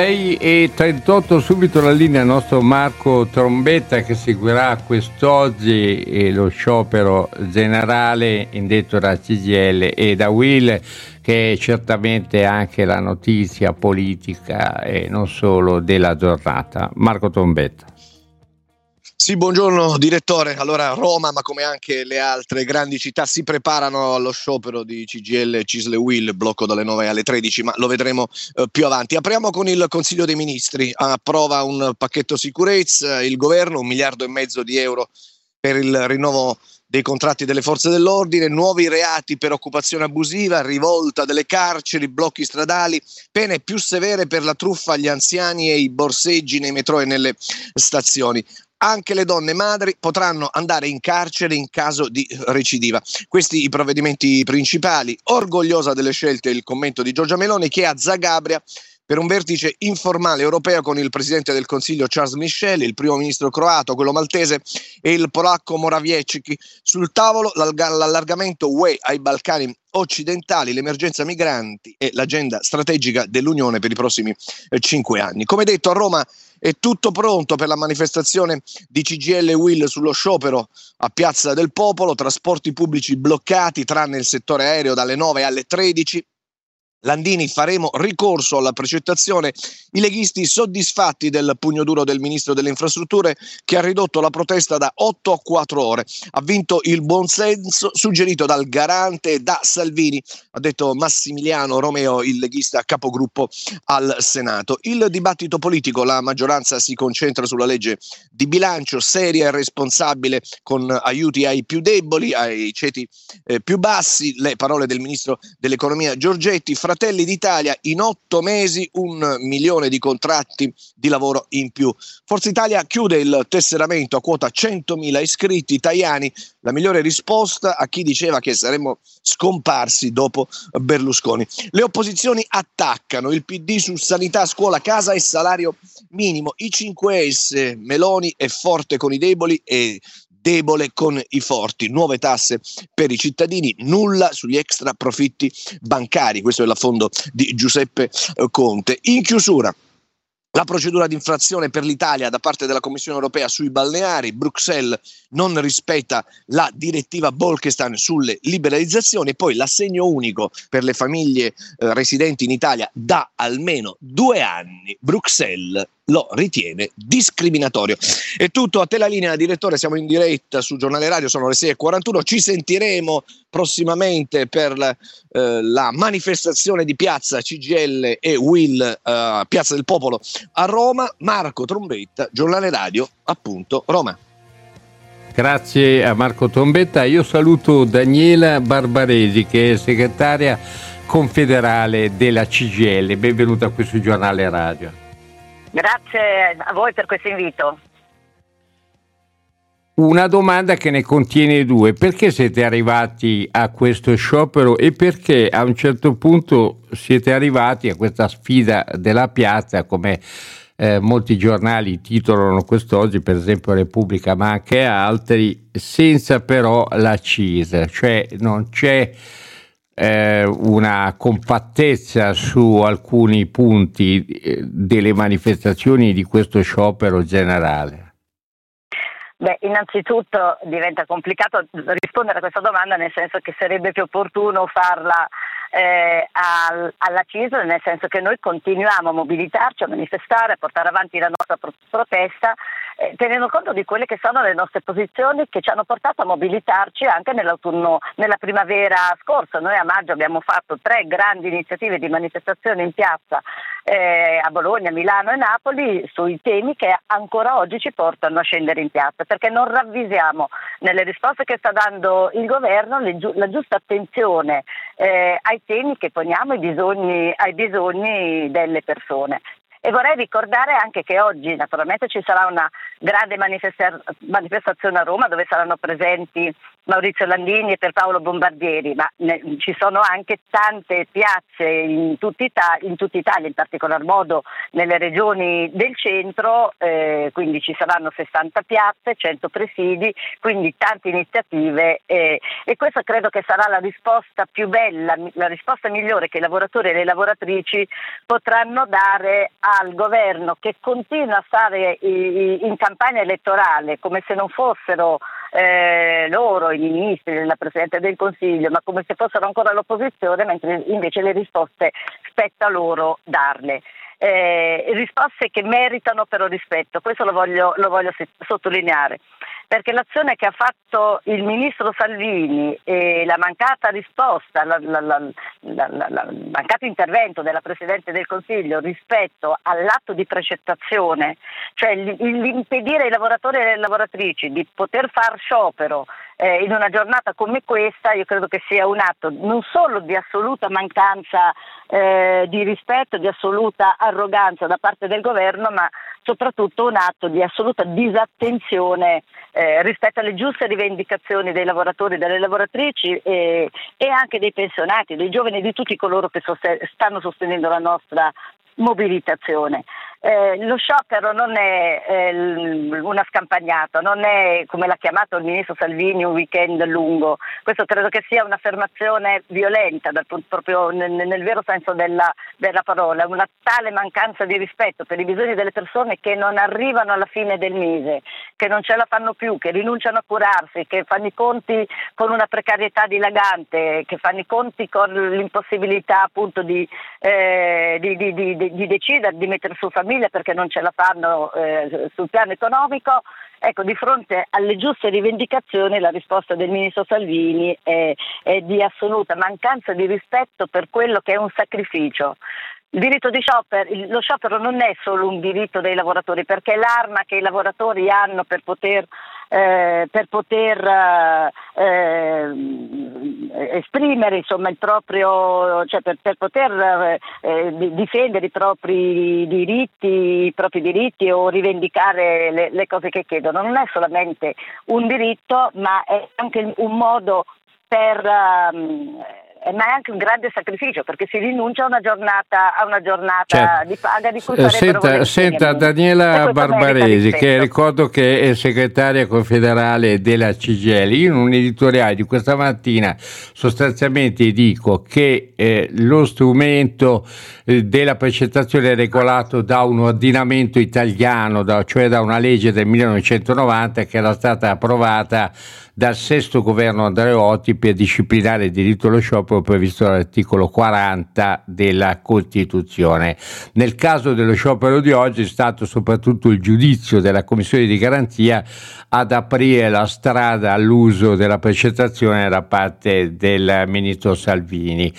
Capi. e 38 subito la linea al nostro Marco Trombetta che seguirà quest'oggi lo sciopero generale indetto da CGL e da Will che è certamente anche la notizia politica e non solo della giornata. Marco Trombetta. Sì, buongiorno direttore. Allora Roma, ma come anche le altre grandi città, si preparano allo sciopero di CGL Cisle Will, blocco dalle 9 alle 13, ma lo vedremo eh, più avanti. Apriamo con il Consiglio dei Ministri. Approva un pacchetto sicurezza, il governo un miliardo e mezzo di euro per il rinnovo dei contratti delle forze dell'ordine, nuovi reati per occupazione abusiva, rivolta delle carceri, blocchi stradali, pene più severe per la truffa agli anziani e i borseggi nei metro e nelle stazioni anche le donne madri potranno andare in carcere in caso di recidiva. Questi i provvedimenti principali. Orgogliosa delle scelte il commento di Giorgia Meloni che a Zagabria per un vertice informale europeo con il presidente del Consiglio Charles Michel, il primo ministro croato, quello maltese e il polacco Morawiecki. Sul tavolo l'allargamento UE ai Balcani occidentali, l'emergenza migranti e l'agenda strategica dell'Unione per i prossimi eh, cinque anni. Come detto, a Roma è tutto pronto per la manifestazione di CGL Will sullo sciopero a Piazza del Popolo, trasporti pubblici bloccati tranne il settore aereo dalle 9 alle 13, Landini faremo ricorso alla precettazione. I leghisti soddisfatti del pugno duro del ministro delle infrastrutture che ha ridotto la protesta da 8 a 4 ore. Ha vinto il buonsenso suggerito dal garante da Salvini, ha detto Massimiliano Romeo, il leghista capogruppo al Senato. Il dibattito politico, la maggioranza si concentra sulla legge di bilancio seria e responsabile con aiuti ai più deboli, ai ceti eh, più bassi. Le parole del ministro dell'economia Giorgetti. Fra Fratelli d'Italia in otto mesi un milione di contratti di lavoro in più. Forza Italia chiude il tesseramento a quota 100.000 iscritti italiani, la migliore risposta a chi diceva che saremmo scomparsi dopo Berlusconi. Le opposizioni attaccano il PD su sanità, scuola, casa e salario minimo. I 5S, Meloni è forte con i deboli e debole con i forti, nuove tasse per i cittadini, nulla sugli extra profitti bancari, questo è l'affondo di Giuseppe eh, Conte. In chiusura la procedura di infrazione per l'Italia da parte della Commissione europea sui balneari, Bruxelles non rispetta la direttiva Bolkestein sulle liberalizzazioni e poi l'assegno unico per le famiglie eh, residenti in Italia da almeno due anni. Bruxelles lo ritiene discriminatorio. È tutto a te la linea, direttore, siamo in diretta su Giornale Radio, sono le 6.41, ci sentiremo prossimamente per la, eh, la manifestazione di piazza CGL e Will, eh, Piazza del Popolo a Roma. Marco Trombetta, Giornale Radio, appunto Roma. Grazie a Marco Trombetta. Io saluto Daniela Barbaresi che è segretaria confederale della CGL. Benvenuta a questo giornale radio. Grazie a voi per questo invito. Una domanda che ne contiene due. Perché siete arrivati a questo sciopero e perché a un certo punto siete arrivati a questa sfida della piazza come eh, molti giornali titolano quest'oggi, per esempio Repubblica, ma anche altri, senza però la CISA, cioè non c'è eh, una compattezza su alcuni punti eh, delle manifestazioni di questo sciopero generale. Beh, innanzitutto diventa complicato rispondere a questa domanda nel senso che sarebbe più opportuno farla eh, al, alla CISL, nel senso che noi continuiamo a mobilitarci, a manifestare, a portare avanti la nostra pro- protesta, eh, tenendo conto di quelle che sono le nostre posizioni che ci hanno portato a mobilitarci anche nell'autunno, nella primavera scorsa. Noi a maggio abbiamo fatto tre grandi iniziative di manifestazione in piazza eh, a Bologna, Milano e Napoli sui temi che ancora oggi ci portano a scendere in piazza, perché non ravvisiamo nelle risposte che sta dando il governo gi- la giusta attenzione eh, ai temi che poniamo, ai bisogni, ai bisogni delle persone. E vorrei ricordare anche che oggi naturalmente ci sarà una grande manifestazione a Roma dove saranno presenti Maurizio Landini e per Paolo Bombardieri, ma ne, ci sono anche tante piazze in, Ita- in tutta Italia, in particolar modo nelle regioni del centro, eh, quindi ci saranno 60 piazze, 100 presidi, quindi tante iniziative eh, e questa credo che sarà la risposta più bella, la risposta migliore che i lavoratori e le lavoratrici potranno dare al governo che continua a stare in campagna elettorale come se non fossero eh, loro, i ministri, la Presidente del Consiglio, ma come se fossero ancora l'opposizione, mentre invece le risposte spetta loro darle. Eh, risposte che meritano però rispetto, questo lo voglio, lo voglio sottolineare perché l'azione che ha fatto il ministro Salvini e la mancata risposta, il mancato intervento della Presidente del Consiglio rispetto all'atto di precettazione, cioè l'impedire ai lavoratori e alle lavoratrici di poter far sciopero eh, in una giornata come questa, io credo che sia un atto non solo di assoluta mancanza eh, di rispetto, di assoluta arroganza da parte del governo, ma soprattutto un atto di assoluta disattenzione eh, rispetto alle giuste rivendicazioni dei lavoratori e delle lavoratrici e, e, anche dei pensionati, dei giovani e di tutti coloro che sosten- stanno sostenendo la nostra mobilitazione. Eh, lo sciopero non è eh, una scampagnata, non è come l'ha chiamato il ministro Salvini un weekend lungo. Questo credo che sia un'affermazione violenta dal, proprio nel, nel, vero senso della, della, parola, una tale mancanza di rispetto per i bisogni delle persone che non arrivano alla fine del mese, che non ce la fanno più, che rinunciano a curarsi, che fanno i conti con una precarietà dilagante, che fanno i conti con l'impossibilità appunto di, eh, di, di, di decidere di mettere su famiglia famiglia perché non ce la fanno eh, sul piano economico. Ecco, di fronte alle giuste rivendicazioni la risposta del Ministro Salvini è, è di assoluta mancanza di rispetto per quello che è un sacrificio. Il diritto di sciopero, lo sciopero non è solo un diritto dei lavoratori, perché è l'arma che i lavoratori hanno per poter, eh, per poter eh, esprimere insomma, il proprio, cioè per, per poter eh, difendere i propri diritti, i propri diritti o rivendicare le, le cose che chiedono. Non è solamente un diritto, ma è anche un modo per um, eh, ma è anche un grande sacrificio perché si rinuncia a una giornata, a una giornata certo. di paga di cui eh, senta, senta Daniela Barbaresi che ricordo che è segretaria confederale della CGL in un editoriale di questa mattina sostanzialmente dico che eh, lo strumento eh, della precettazione è regolato da un ordinamento italiano da, cioè da una legge del 1990 che era stata approvata dal sesto governo Andreotti per disciplinare il diritto allo sciopero previsto dall'articolo 40 della Costituzione. Nel caso dello sciopero di oggi è stato soprattutto il giudizio della Commissione di garanzia ad aprire la strada all'uso della precettazione da parte del ministro Salvini.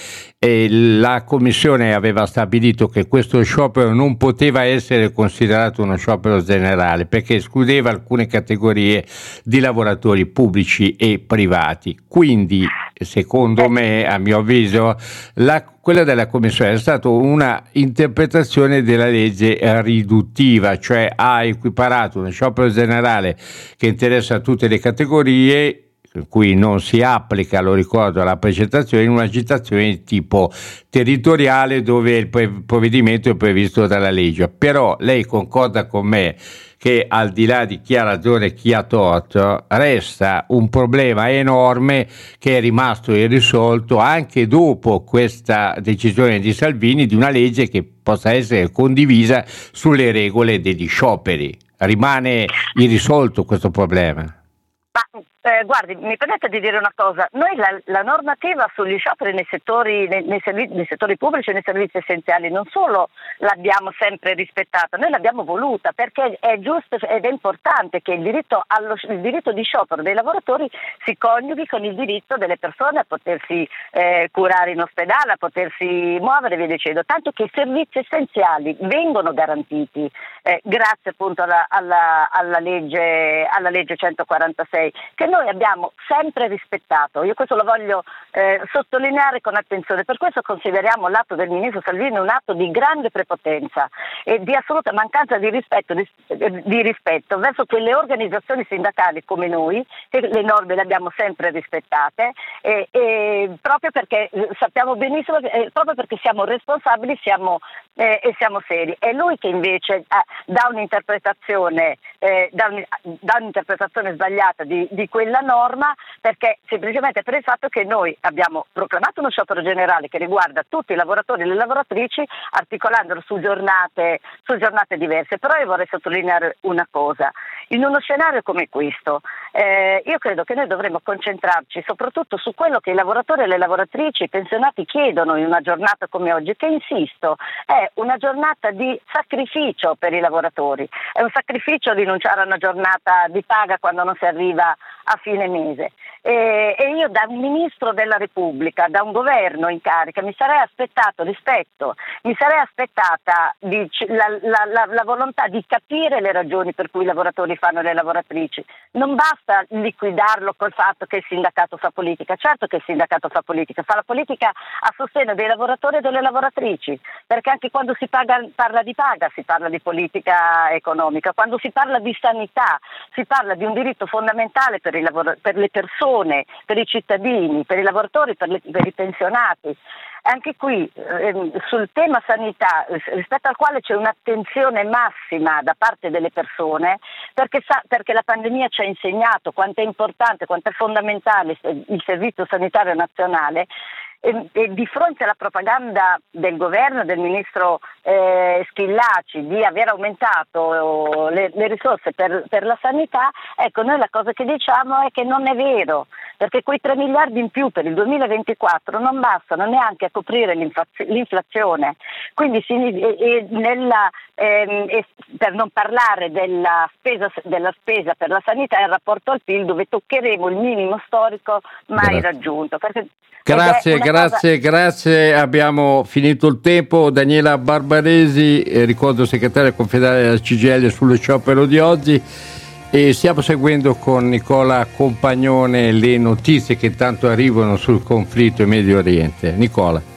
E la Commissione aveva stabilito che questo sciopero non poteva essere considerato uno sciopero generale perché escludeva alcune categorie di lavoratori pubblici e privati. Quindi, secondo me, a mio avviso, la, quella della Commissione è stata una interpretazione della legge riduttiva, cioè ha equiparato uno sciopero generale che interessa tutte le categorie cui non si applica, lo ricordo, la precettazione in un'agitazione di tipo territoriale dove il provvedimento è previsto dalla legge. Però lei concorda con me che al di là di chi ha ragione e chi ha torto, resta un problema enorme che è rimasto irrisolto anche dopo questa decisione di Salvini di una legge che possa essere condivisa sulle regole degli scioperi. Rimane irrisolto questo problema. Ma eh, guardi, mi permette di dire una cosa, noi la, la normativa sugli scioperi nei settori, nei, nei, servizi, nei settori, pubblici e nei servizi essenziali non solo l'abbiamo sempre rispettata, noi l'abbiamo voluta perché è giusto ed è importante che il diritto, allo, il diritto di sciopero dei lavoratori si coniughi con il diritto delle persone a potersi eh, curare in ospedale, a potersi muovere via dicendo, tanto che i servizi essenziali vengono garantiti eh, grazie appunto alla, alla, alla, legge, alla legge 146 che noi abbiamo sempre rispettato. Io questo lo voglio eh, sottolineare con attenzione, per questo consideriamo l'atto del Ministro Salvini un atto di grande prepotenza e di assoluta mancanza di rispetto, di, di rispetto verso quelle organizzazioni sindacali come noi, che le norme le abbiamo sempre rispettate e, e proprio perché eh, sappiamo benissimo, eh, proprio perché siamo responsabili siamo, eh, e siamo seri. È lui che invece eh, dà un'interpretazione, eh, dà, dà un'interpretazione sbagliata di, di quella norma perché semplicemente per il fatto che noi abbiamo proclamato uno sciopero generale che riguarda tutti i lavoratori e le lavoratrici articolandolo su giornate, su giornate diverse. Però io vorrei sottolineare una cosa. In uno scenario come questo, eh, io credo che noi dovremmo concentrarci soprattutto su quello che i lavoratori e le lavoratrici, i pensionati chiedono in una giornata come oggi, che insisto, è una giornata di sacrificio per i lavoratori. È un sacrificio rinunciare a una giornata di paga quando non si arriva a fine mese. E, e, io da un ministro della Repubblica, da un governo in carica, mi sarei aspettato rispetto, mi sarei aspettata di, la, la, la, la, volontà di capire le ragioni per cui i lavoratori fanno le lavoratrici. Non basta liquidarlo col fatto che il sindacato fa politica, certo che il sindacato fa politica, fa la politica a sostegno dei lavoratori e delle lavoratrici, perché anche quando si paga, parla di paga si parla di politica economica, quando si parla di sanità si parla di un diritto fondamentale per, lavoro, per le persone, per i cittadini, per i lavoratori, per, le, per i pensionati. Anche qui ehm, sul tema sanità, rispetto al quale c'è un'attenzione massima da parte delle persone, perché, sa, perché la pandemia ci ha insegnato quanto è importante, quanto è fondamentale il servizio sanitario nazionale, e, e, di fronte alla propaganda del governo, del ministro eh, Schillaci di aver aumentato le, le risorse per, per, la sanità, ecco noi la cosa che diciamo è che non è vero, perché quei 3 miliardi in più per il 2024 non bastano neanche a coprire l'inflazione. Quindi si, e, e nella, ehm, per non parlare della spesa, della spesa, per la sanità in rapporto al PIL dove toccheremo il minimo storico mai Grazie. raggiunto. Grazie, grazie, cosa... grazie. Abbiamo finito il tempo. Daniela Barbaresi, eh, ricordo segretaria confederale della CGL sullo sciopero di oggi. E stiamo seguendo con Nicola Compagnone le notizie che tanto arrivano sul conflitto in Medio Oriente. Nicola.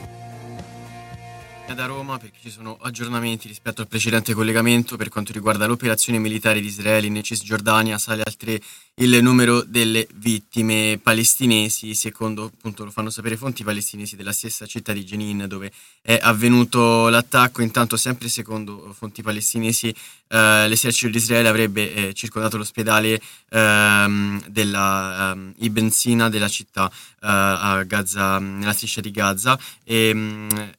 Da Roma perché ci sono aggiornamenti rispetto al precedente collegamento per quanto riguarda l'operazione militare di Israele in Cisgiordania, sale al 3 il numero delle vittime palestinesi, secondo appunto lo fanno sapere fonti palestinesi della stessa città di Jenin dove è avvenuto l'attacco. Intanto, sempre secondo fonti palestinesi, eh, l'esercito di Israele avrebbe eh, circondato l'ospedale ehm, della ehm, Ibn Sina della città eh, a Gaza, nella striscia di Gaza. E, mh,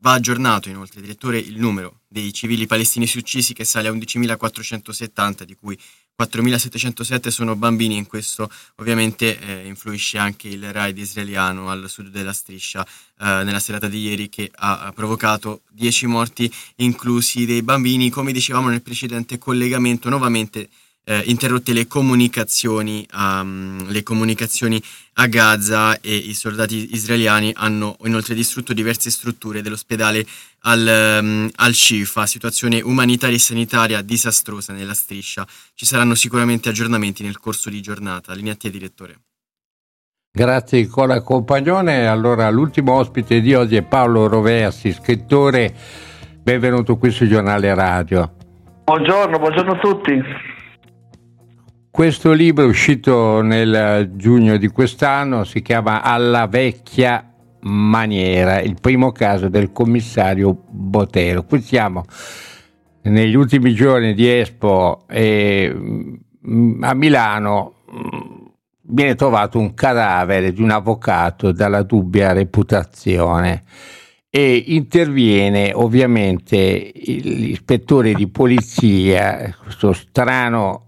Va aggiornato inoltre, direttore, il numero dei civili palestinesi uccisi che sale a 11.470, di cui 4.707 sono bambini in questo ovviamente eh, influisce anche il raid israeliano al sud della striscia eh, nella serata di ieri che ha, provocato 10 morti inclusi dei bambini. Come dicevamo nel precedente collegamento, nuovamente eh, interrotte le comunicazioni, um, le comunicazioni a Gaza e i soldati israeliani hanno inoltre distrutto diverse strutture dell'ospedale al, um, al Shifa, situazione umanitaria e sanitaria disastrosa nella striscia. Ci saranno sicuramente aggiornamenti nel corso di giornata. Linea a te, direttore. Grazie Nicola Compagnone. Allora, l'ultimo ospite di oggi è Paolo Roversi, scrittore. Benvenuto qui sul giornale radio. Buongiorno, buongiorno a tutti. Questo libro è uscito nel giugno di quest'anno, si chiama Alla vecchia maniera, il primo caso del commissario Botero. Qui siamo negli ultimi giorni di Expo e mm, a Milano mm, viene trovato un cadavere di un avvocato dalla dubbia reputazione e interviene ovviamente l'ispettore di polizia, questo strano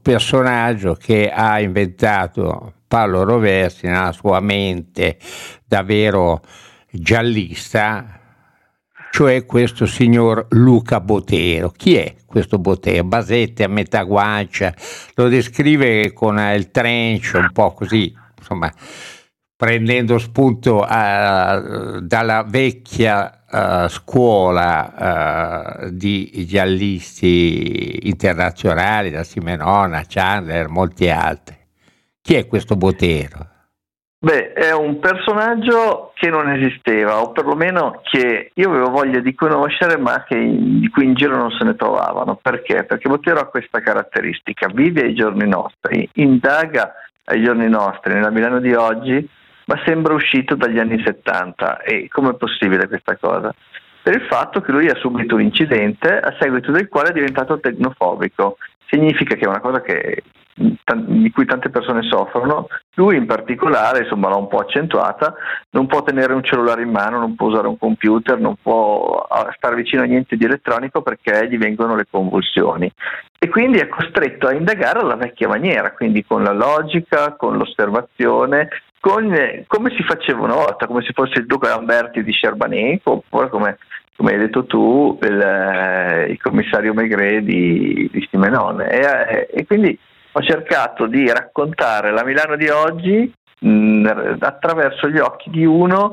personaggio che ha inventato Paolo Roversi nella sua mente davvero giallista, cioè questo signor Luca Botero. Chi è questo Botero? Basette a metà guancia, lo descrive con il trench un po' così, insomma, prendendo spunto uh, dalla vecchia uh, scuola uh, di giallisti internazionali, da Simenona, Chandler, molti altri. Chi è questo Botero? Beh, è un personaggio che non esisteva, o perlomeno che io avevo voglia di conoscere, ma che in, di cui in giro non se ne trovavano. Perché? Perché Botero ha questa caratteristica, vive ai giorni nostri, indaga ai giorni nostri, nella Milano di oggi, ma sembra uscito dagli anni 70. E com'è possibile questa cosa? Per il fatto che lui ha subito un incidente a seguito del quale è diventato tecnofobico. Significa che è una cosa che, di cui tante persone soffrono, lui in particolare, insomma, l'ha un po' accentuata, non può tenere un cellulare in mano, non può usare un computer, non può ah, stare vicino a niente di elettronico perché gli vengono le convulsioni. E quindi è costretto a indagare alla vecchia maniera, quindi con la logica, con l'osservazione, con, come si faceva una volta, come se fosse il Duca Lamberti di Scerbaneco, oppure come, come, hai detto tu, il, eh, il commissario Megre di, di Simenone. E, eh, e, quindi ho cercato di raccontare la Milano di oggi mh, attraverso gli occhi di uno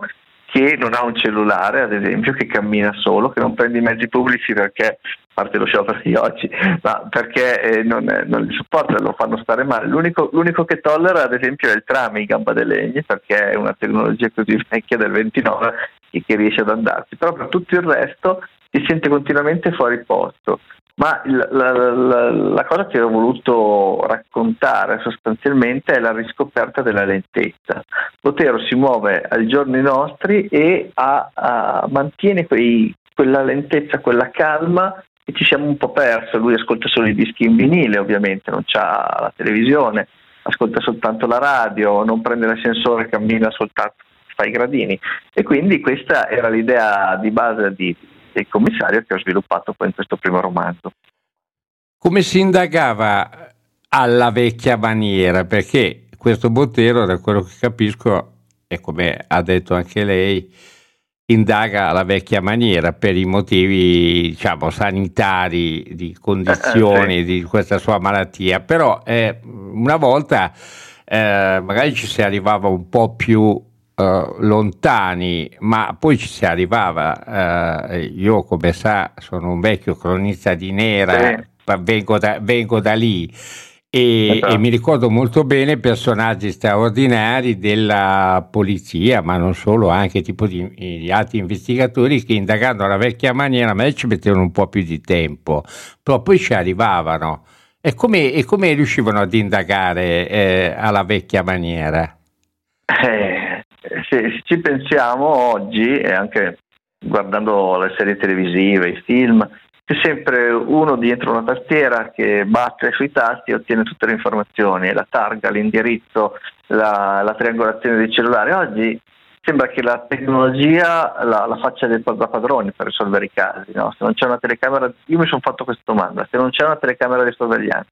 che non ha un cellulare, ad esempio, che cammina solo, che non prende i mezzi pubblici perché a parte lo sciopero di oggi, ma perché eh, non, non, li sopporta, lo fanno stare male. L'unico, l'unico, che tollera, ad esempio, è il tram in gamba dei legni, perché è una tecnologia così vecchia del 29 che riesce ad andarsi, però per tutto il resto si sente continuamente fuori posto. Ma la, la, la, cosa che ho voluto raccontare sostanzialmente è la riscoperta della lentezza. Botero si muove ai giorni nostri e ha, ha, mantiene quei, quella lentezza, quella calma e ci siamo un po' persi. Lui ascolta solo i dischi in vinile, ovviamente, non c'ha la televisione, ascolta soltanto la radio, non prende l'ascensore, cammina soltanto, fa i gradini. E quindi questa era l'idea di base di, del commissario che ho sviluppato poi in questo primo romanzo. Come si indagava alla vecchia maniera? Perché questo Bottero, da quello che capisco, e come ha detto anche lei, indaga alla vecchia maniera per i motivi diciamo sanitari di condizioni eh, sì. di questa sua malattia però eh, una volta eh, magari ci si arrivava un po' più eh, lontani ma poi ci si arrivava eh, io come sa sono un vecchio cronista di Nera sì. vengo da, vengo da lì. E, esatto. e, mi ricordo molto bene personaggi straordinari della polizia, ma non solo, anche tipo di, di altri investigatori che indagando alla vecchia maniera, a me ci mettevano un po' più di tempo, però poi ci arrivavano. E come, e come riuscivano ad indagare eh, alla vecchia maniera? Eh, se ci pensiamo oggi, e anche guardando le serie televisive, i film, c'è sempre uno dietro una tastiera che batte sui tasti e ottiene tutte le informazioni, la targa, l'indirizzo, la, la triangolazione dei cellulari. Oggi sembra che la tecnologia la, la faccia da padroni per risolvere i casi. No? Se non c'è una telecamera, io mi sono fatto questa domanda: se non c'è una telecamera di sorveglianza,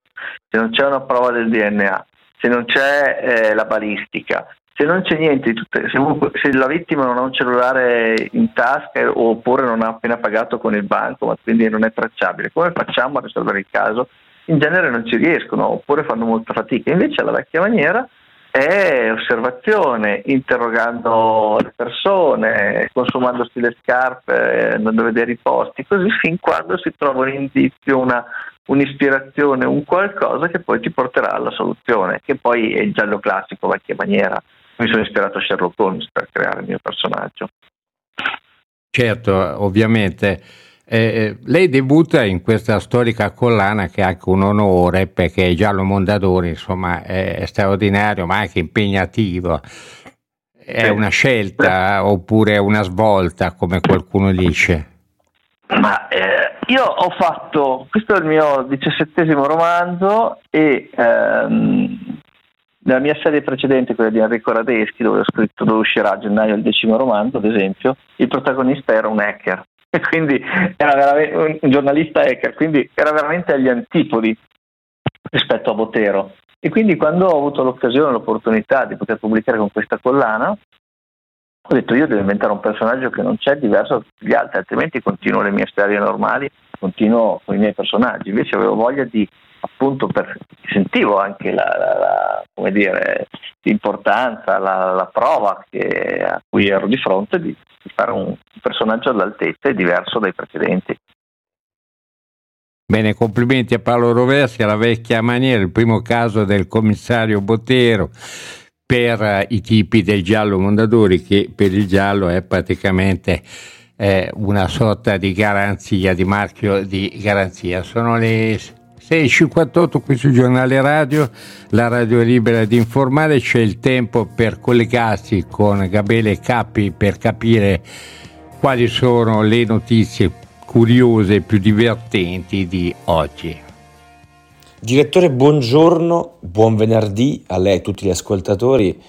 se non c'è una prova del DNA, se non c'è eh, la balistica, se non c'è niente, se, la vittima non ha un cellulare in tasca oppure non ha appena pagato con il banco, ma quindi non è tracciabile, come facciamo a risolvere il caso? In genere non ci riescono oppure fanno molta fatica. Invece la vecchia maniera è osservazione, interrogando le persone, consumandosi le scarpe, andando a vedere i posti, così fin quando si trova un indizio, una, un'ispirazione, un qualcosa che poi ti porterà alla soluzione, che poi è il giallo classico, vecchia maniera mi sono ispirato a Sherlock Holmes per creare il mio personaggio. Certo, ovviamente. Eh, eh, lei debutta in questa storica collana che è anche un onore perché Giallo Mondadori insomma è, straordinario ma anche impegnativo. È una scelta oppure una svolta come qualcuno dice? Ma eh, io ho fatto, questo è il mio diciassettesimo romanzo e ehm, nella mia serie precedente, quella di Enrico Radeschi, dove ho scritto dove uscirà a gennaio il decimo romanzo, ad esempio, il protagonista era un hacker, quindi era un giornalista hacker, quindi era veramente agli antipodi rispetto a Botero. E quindi quando ho avuto l'occasione, l'opportunità di poter pubblicare con questa collana, ho detto io devo inventare un personaggio che non c'è diverso da tutti gli altri, altrimenti continuo le mie storie normali, continuo con i miei personaggi. Invece avevo voglia di appunto per, sentivo anche la, la, la dire, l'importanza, la, prova che, a cui ero di fronte di, di fare un personaggio all'altezza e diverso dai precedenti. Bene, complimenti a Paolo Roversi, alla vecchia maniera, il primo caso del commissario Botero per i tipi del giallo Mondadori, che per il giallo è praticamente eh, una sorta di garanzia, di marchio di garanzia. Sono le 6.58 qui sul giornale radio, la radio è libera di informare, c'è il tempo per collegarsi con Gabriele Cappi per capire quali sono le notizie curiose e più divertenti di oggi. Direttore, buongiorno, buon venerdì a lei e a tutti gli ascoltatori.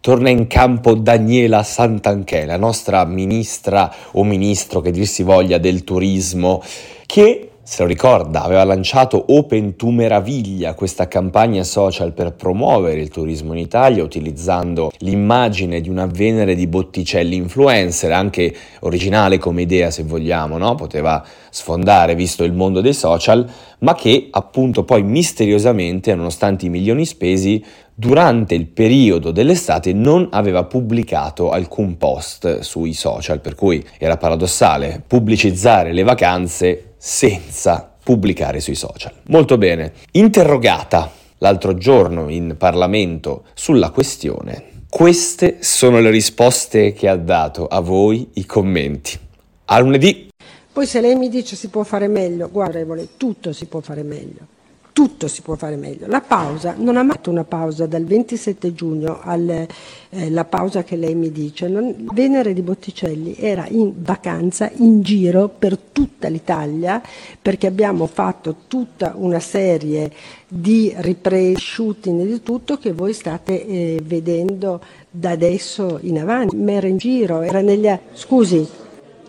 Torna in campo Daniela Santanchè, la nostra ministra o ministro che dir si voglia del turismo, che se lo ricorda, aveva lanciato Open to Meraviglia, questa campagna social per promuovere il turismo in Italia utilizzando l'immagine di una Venere di Botticelli influencer, anche originale come idea se vogliamo, no? poteva sfondare visto il mondo dei social, ma che appunto poi misteriosamente, nonostante i milioni spesi, durante il periodo dell'estate non aveva pubblicato alcun post sui social, per cui era paradossale pubblicizzare le vacanze senza pubblicare sui social. Molto bene. Interrogata l'altro giorno in Parlamento sulla questione, queste sono le risposte che ha dato a voi i commenti. A lunedì. Poi se lei mi dice si può fare meglio, guarda, tutto si può fare meglio tutto si può fare meglio. La pausa, non ha mai fatto una pausa dal 27 giugno alla eh, pausa che lei mi dice. Non, Venere di Botticelli era in vacanza, in giro per tutta l'Italia, perché abbiamo fatto tutta una serie di riprese, shooting e di tutto che voi state eh, vedendo da adesso in avanti. Ma era in giro, era negli... Scusi,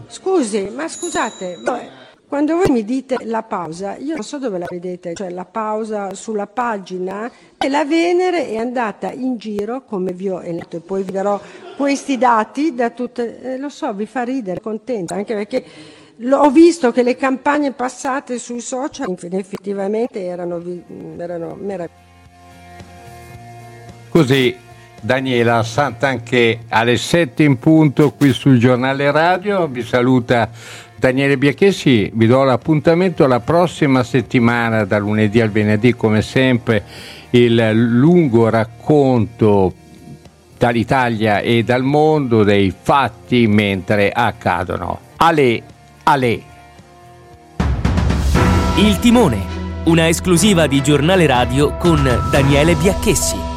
scusi, ma scusate... No, quando voi mi dite la pausa, io non so dove la vedete, cioè la pausa sulla pagina, e la Venere è andata in giro come vi ho eletto e poi vi darò questi dati da tutte, eh, lo so, vi fa ridere, contenta, anche perché ho visto che le campagne passate sui social effettivamente erano, erano meravigliose. Così Daniela Santanché alle 7 in punto qui sul giornale radio, vi saluta Daniele Biachessi, vi do l'appuntamento la prossima settimana, da lunedì al venerdì, come sempre, il lungo racconto dall'Italia e dal mondo dei fatti mentre accadono. Ale, ale. Il timone, una esclusiva di giornale radio con Daniele Biacchessi.